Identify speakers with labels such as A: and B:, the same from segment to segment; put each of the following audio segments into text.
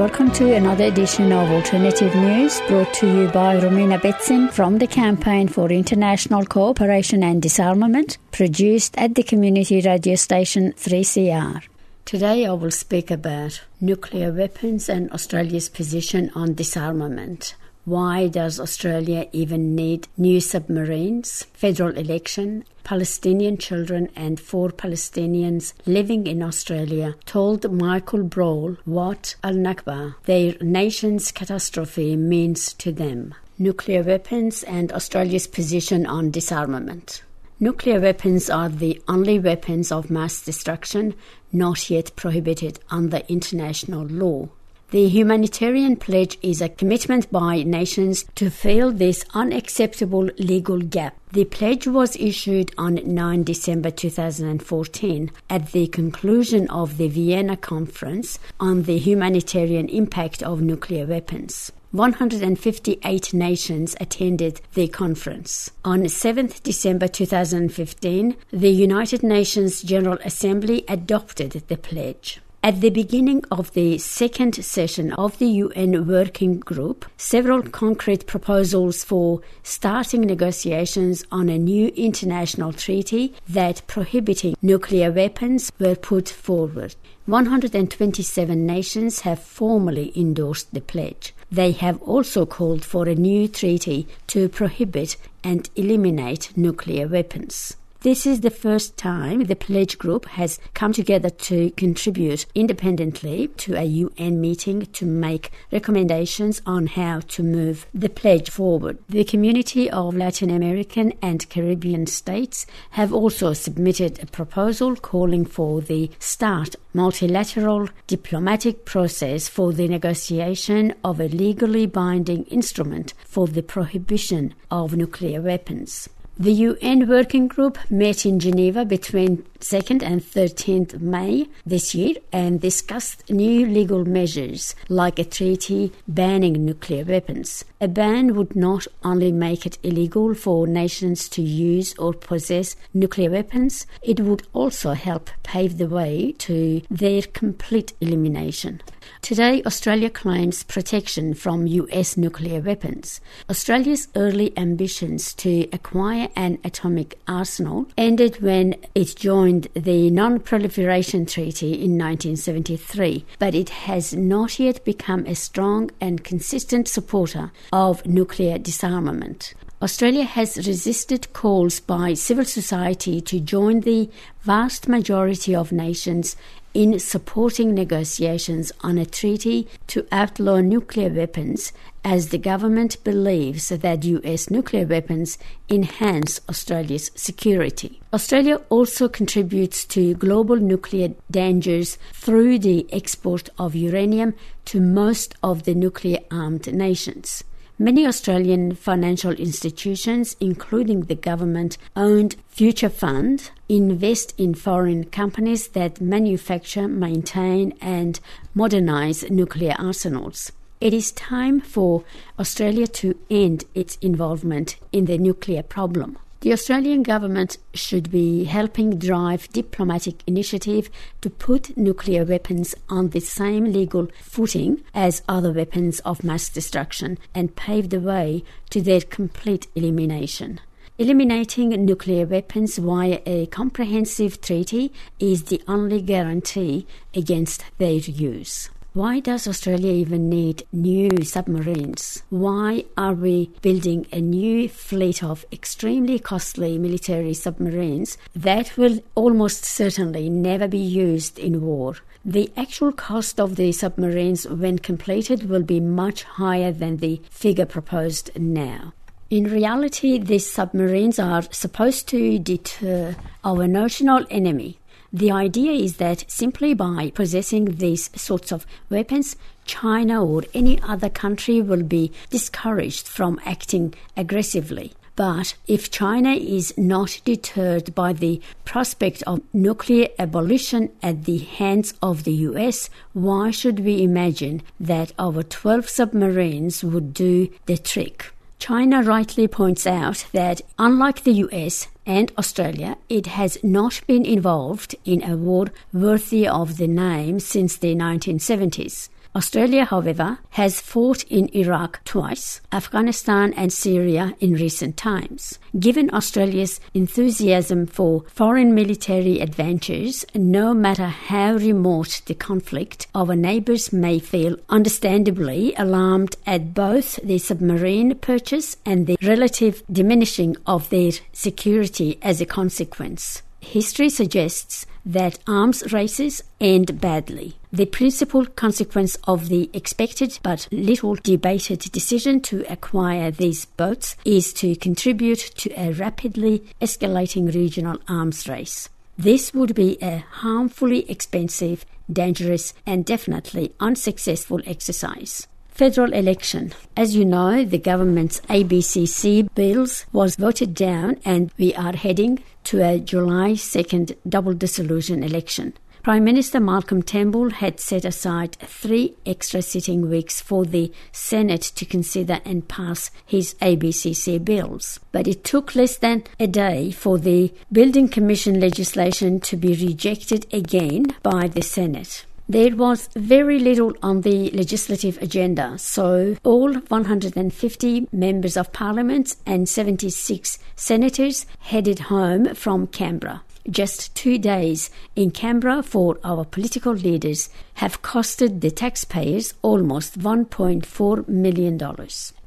A: Welcome to another edition of Alternative News brought to you by Romina Betsin from the Campaign for International Cooperation and Disarmament, produced at the community radio station 3CR. Today I will speak about nuclear weapons and Australia's position on disarmament. Why does Australia even need new submarines? Federal election. Palestinian children and four Palestinians living in Australia told Michael Brull what Al Nakba, their nation's catastrophe, means to them. Nuclear weapons and Australia's position on disarmament. Nuclear weapons are the only weapons of mass destruction not yet prohibited under international law. The humanitarian pledge is a commitment by nations to fill this unacceptable legal gap. The pledge was issued on 9 December 2014 at the conclusion of the Vienna Conference on the humanitarian impact of nuclear weapons. 158 nations attended the conference. On 7th December 2015, the United Nations General Assembly adopted the pledge. At the beginning of the second session of the UN Working Group, several concrete proposals for starting negotiations on a new international treaty that prohibiting nuclear weapons were put forward. 127 nations have formally endorsed the pledge. They have also called for a new treaty to prohibit and eliminate nuclear weapons. This is the first time the pledge group has come together to contribute independently to a UN meeting to make recommendations on how to move the pledge forward. The community of Latin American and Caribbean states have also submitted a proposal calling for the start multilateral diplomatic process for the negotiation of a legally binding instrument for the prohibition of nuclear weapons. The UN Working Group met in Geneva between 2nd and 13th May this year and discussed new legal measures like a treaty banning nuclear weapons. A ban would not only make it illegal for nations to use or possess nuclear weapons, it would also help pave the way to their complete elimination. Today, Australia claims protection from US nuclear weapons. Australia's early ambitions to acquire an atomic arsenal ended when it joined the Non Proliferation Treaty in 1973, but it has not yet become a strong and consistent supporter of nuclear disarmament. Australia has resisted calls by civil society to join the vast majority of nations in supporting negotiations on a treaty to outlaw nuclear weapons as the government believes that US nuclear weapons enhance Australia's security. Australia also contributes to global nuclear dangers through the export of uranium to most of the nuclear armed nations. Many Australian financial institutions, including the government owned Future Fund, invest in foreign companies that manufacture, maintain, and modernize nuclear arsenals. It is time for Australia to end its involvement in the nuclear problem. The Australian government should be helping drive diplomatic initiative to put nuclear weapons on the same legal footing as other weapons of mass destruction and pave the way to their complete elimination. Eliminating nuclear weapons via a comprehensive treaty is the only guarantee against their use. Why does Australia even need new submarines? Why are we building a new fleet of extremely costly military submarines that will almost certainly never be used in war? The actual cost of the submarines when completed will be much higher than the figure proposed now. In reality, these submarines are supposed to deter our national enemy the idea is that simply by possessing these sorts of weapons, China or any other country will be discouraged from acting aggressively. But if China is not deterred by the prospect of nuclear abolition at the hands of the US, why should we imagine that our 12 submarines would do the trick? China rightly points out that, unlike the US and Australia, it has not been involved in a war worthy of the name since the 1970s. Australia, however, has fought in Iraq twice, Afghanistan and Syria in recent times. Given Australia's enthusiasm for foreign military adventures, no matter how remote the conflict, our neighbours may feel understandably alarmed at both the submarine purchase and the relative diminishing of their security as a consequence. History suggests that arms races end badly. The principal consequence of the expected but little debated decision to acquire these boats is to contribute to a rapidly escalating regional arms race. This would be a harmfully expensive, dangerous, and definitely unsuccessful exercise federal election. As you know, the government's ABCC bills was voted down and we are heading to a July 2nd double dissolution election. Prime Minister Malcolm Turnbull had set aside three extra sitting weeks for the Senate to consider and pass his ABCC bills. But it took less than a day for the Building Commission legislation to be rejected again by the Senate. There was very little on the legislative agenda, so all 150 members of parliament and 76 senators headed home from Canberra. Just two days in Canberra for our political leaders have costed the taxpayers almost $1.4 million.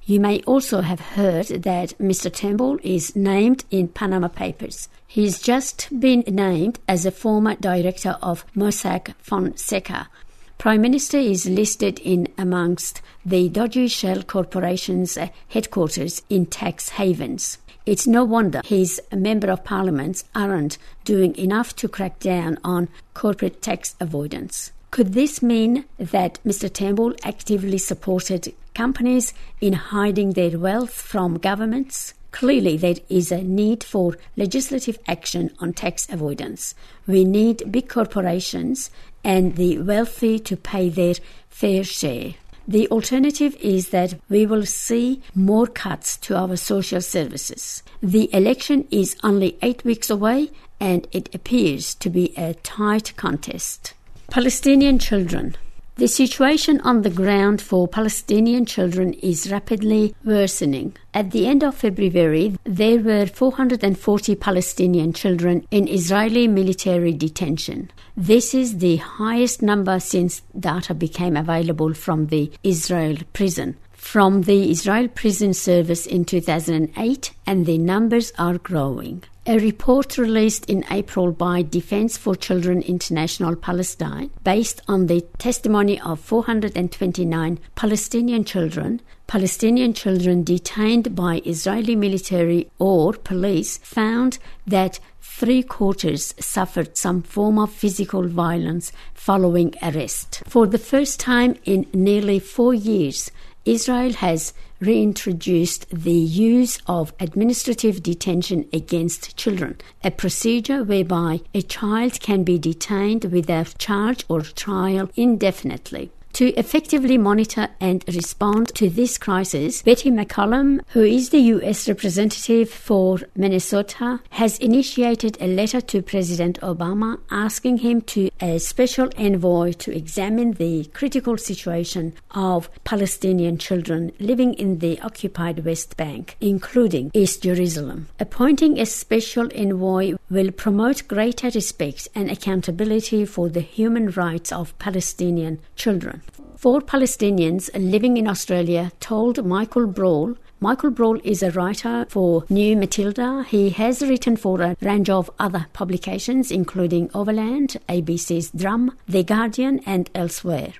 A: You may also have heard that Mr. Turnbull is named in Panama Papers. He's just been named as a former director of Mossack Fonseca. Prime Minister is listed in amongst the dodgy shell corporation's headquarters in tax havens. It's no wonder his member of parliaments aren't doing enough to crack down on corporate tax avoidance. Could this mean that Mr. Turnbull actively supported companies in hiding their wealth from governments? Clearly, there is a need for legislative action on tax avoidance. We need big corporations and the wealthy to pay their fair share. The alternative is that we will see more cuts to our social services. The election is only eight weeks away and it appears to be a tight contest. Palestinian children. The situation on the ground for Palestinian children is rapidly worsening. At the end of February, there were 440 Palestinian children in Israeli military detention. This is the highest number since data became available from the Israel prison. From the Israel Prison Service in 2008, and the numbers are growing. A report released in April by Defense for Children International Palestine, based on the testimony of 429 Palestinian children, Palestinian children detained by Israeli military or police, found that three quarters suffered some form of physical violence following arrest. For the first time in nearly four years, Israel has reintroduced the use of administrative detention against children, a procedure whereby a child can be detained without charge or trial indefinitely. To effectively monitor and respond to this crisis, Betty McCollum, who is the U.S. representative for Minnesota, has initiated a letter to President Obama asking him to a special envoy to examine the critical situation of Palestinian children living in the occupied West Bank, including East Jerusalem. Appointing a special envoy will promote greater respect and accountability for the human rights of Palestinian children. Four Palestinians living in Australia told Michael Brull Michael Brull is a writer for New Matilda. He has written for a range of other publications, including Overland, ABC's Drum, The Guardian, and elsewhere.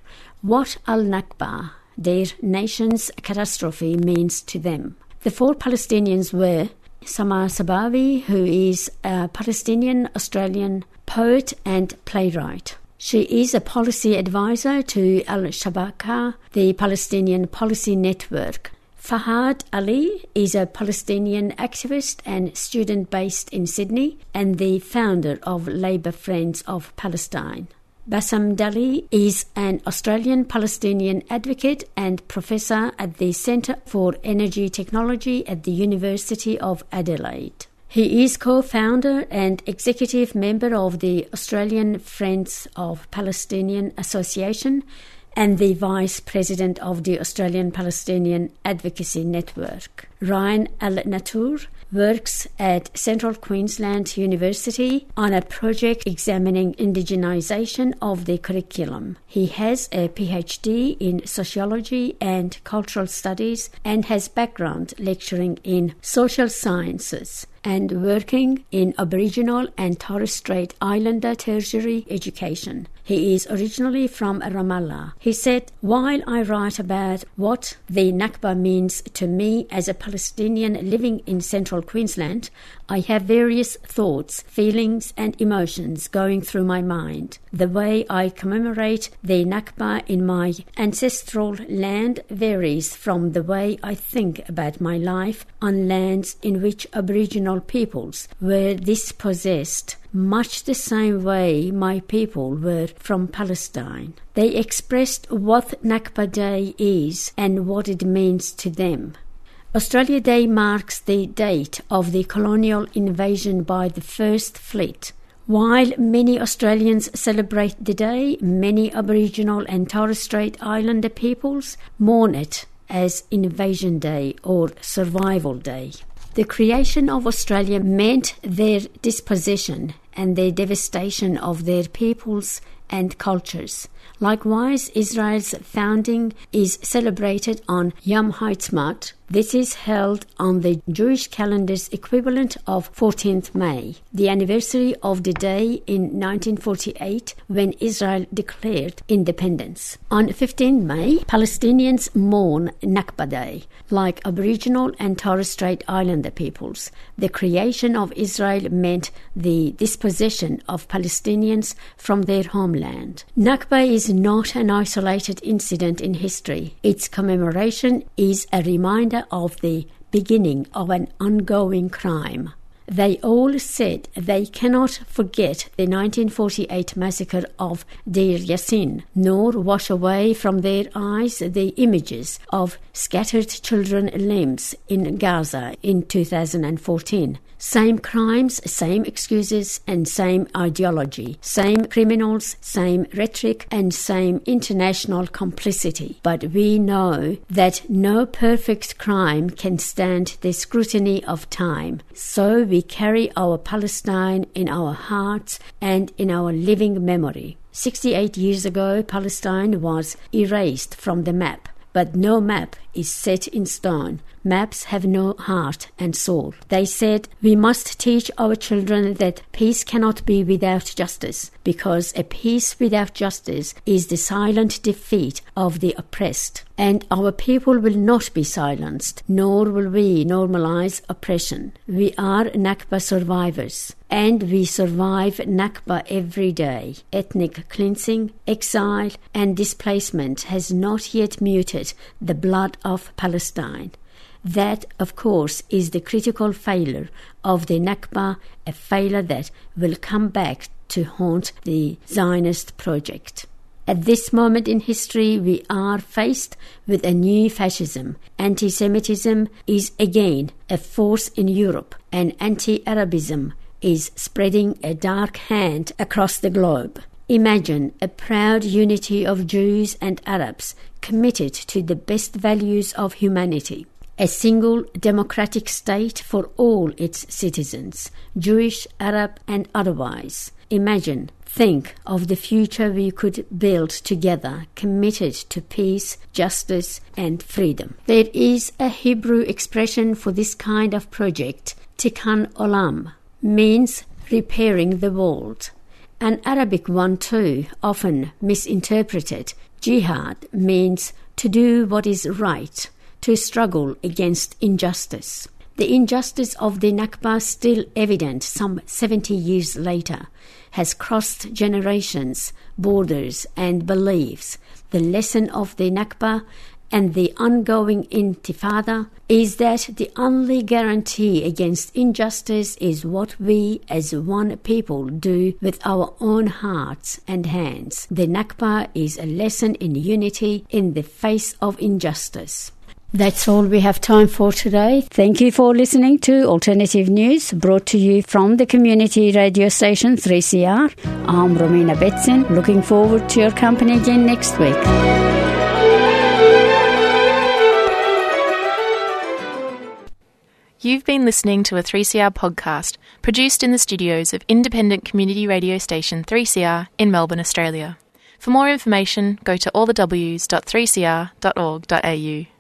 A: What Al Nakba, their nation's catastrophe, means to them. The four Palestinians were Samah Sabawi, who is a Palestinian Australian poet and playwright. She is a policy advisor to Al Shabaka, the Palestinian Policy Network. Fahad Ali is a Palestinian activist and student based in Sydney and the founder of Labour Friends of Palestine. Bassam Dally is an Australian Palestinian advocate and professor at the Centre for Energy Technology at the University of Adelaide. He is co founder and executive member of the Australian Friends of Palestinian Association and the Vice President of the Australian Palestinian Advocacy Network. Ryan Al Natour works at Central Queensland University on a project examining indigenisation of the curriculum. He has a PhD in sociology and cultural studies and has background lecturing in social sciences and working in Aboriginal and Torres Strait Islander tertiary education. He is originally from Ramallah. He said, While I write about what the Nakba means to me as a Palestinian living in central Queensland, I have various thoughts, feelings, and emotions going through my mind. The way I commemorate the Nakba in my ancestral land varies from the way I think about my life on lands in which Aboriginal peoples were dispossessed much the same way my people were from Palestine. They expressed what Nakba Day is and what it means to them. Australia Day marks the date of the colonial invasion by the First Fleet. While many Australians celebrate the day, many Aboriginal and Torres Strait Islander peoples mourn it as Invasion Day or Survival Day. The creation of Australia meant their dispossession and the devastation of their peoples and cultures. Likewise, Israel's founding is celebrated on Yom Ha'atzmaut, this is held on the Jewish calendar's equivalent of 14th May, the anniversary of the day in 1948 when Israel declared independence. On 15 May, Palestinians mourn Nakba Day, like Aboriginal and Torres Strait Islander peoples. The creation of Israel meant the dispossession of Palestinians from their homeland. Nakba is not an isolated incident in history. Its commemoration is a reminder of the beginning of an ongoing crime. They all said they cannot forget the 1948 massacre of Deir Yassin, nor wash away from their eyes the images of scattered children limbs in Gaza in 2014. Same crimes, same excuses, and same ideology. Same criminals, same rhetoric, and same international complicity. But we know that no perfect crime can stand the scrutiny of time. So we carry our Palestine in our hearts and in our living memory. 68 years ago, Palestine was erased from the map. But no map is set in stone. Maps have no heart and soul. They said, We must teach our children that peace cannot be without justice, because a peace without justice is the silent defeat of the oppressed. And our people will not be silenced, nor will we normalize oppression. We are Nakba survivors, and we survive Nakba every day. Ethnic cleansing, exile, and displacement has not yet muted the blood of Palestine. That, of course, is the critical failure of the Nakba, a failure that will come back to haunt the Zionist project. At this moment in history, we are faced with a new fascism. Anti Semitism is again a force in Europe, and anti Arabism is spreading a dark hand across the globe. Imagine a proud unity of Jews and Arabs committed to the best values of humanity a single democratic state for all its citizens, Jewish, Arab, and otherwise. Imagine, think of the future we could build together, committed to peace, justice, and freedom. There is a Hebrew expression for this kind of project, tikkun olam, means repairing the world. An Arabic one too, often misinterpreted, jihad means to do what is right to struggle against injustice. The injustice of the Nakba, still evident some 70 years later, has crossed generations, borders, and beliefs. The lesson of the Nakba and the ongoing intifada is that the only guarantee against injustice is what we as one people do with our own hearts and hands. The Nakba is a lesson in unity in the face of injustice. That's all we have time for today. Thank you for listening to Alternative News brought to you from the community radio station 3CR. I'm Romina Betson. Looking forward to your company again next week.
B: You've been listening to a 3CR podcast produced in the studios of independent community radio station 3CR in Melbourne, Australia. For more information, go to allthews.3cr.org.au.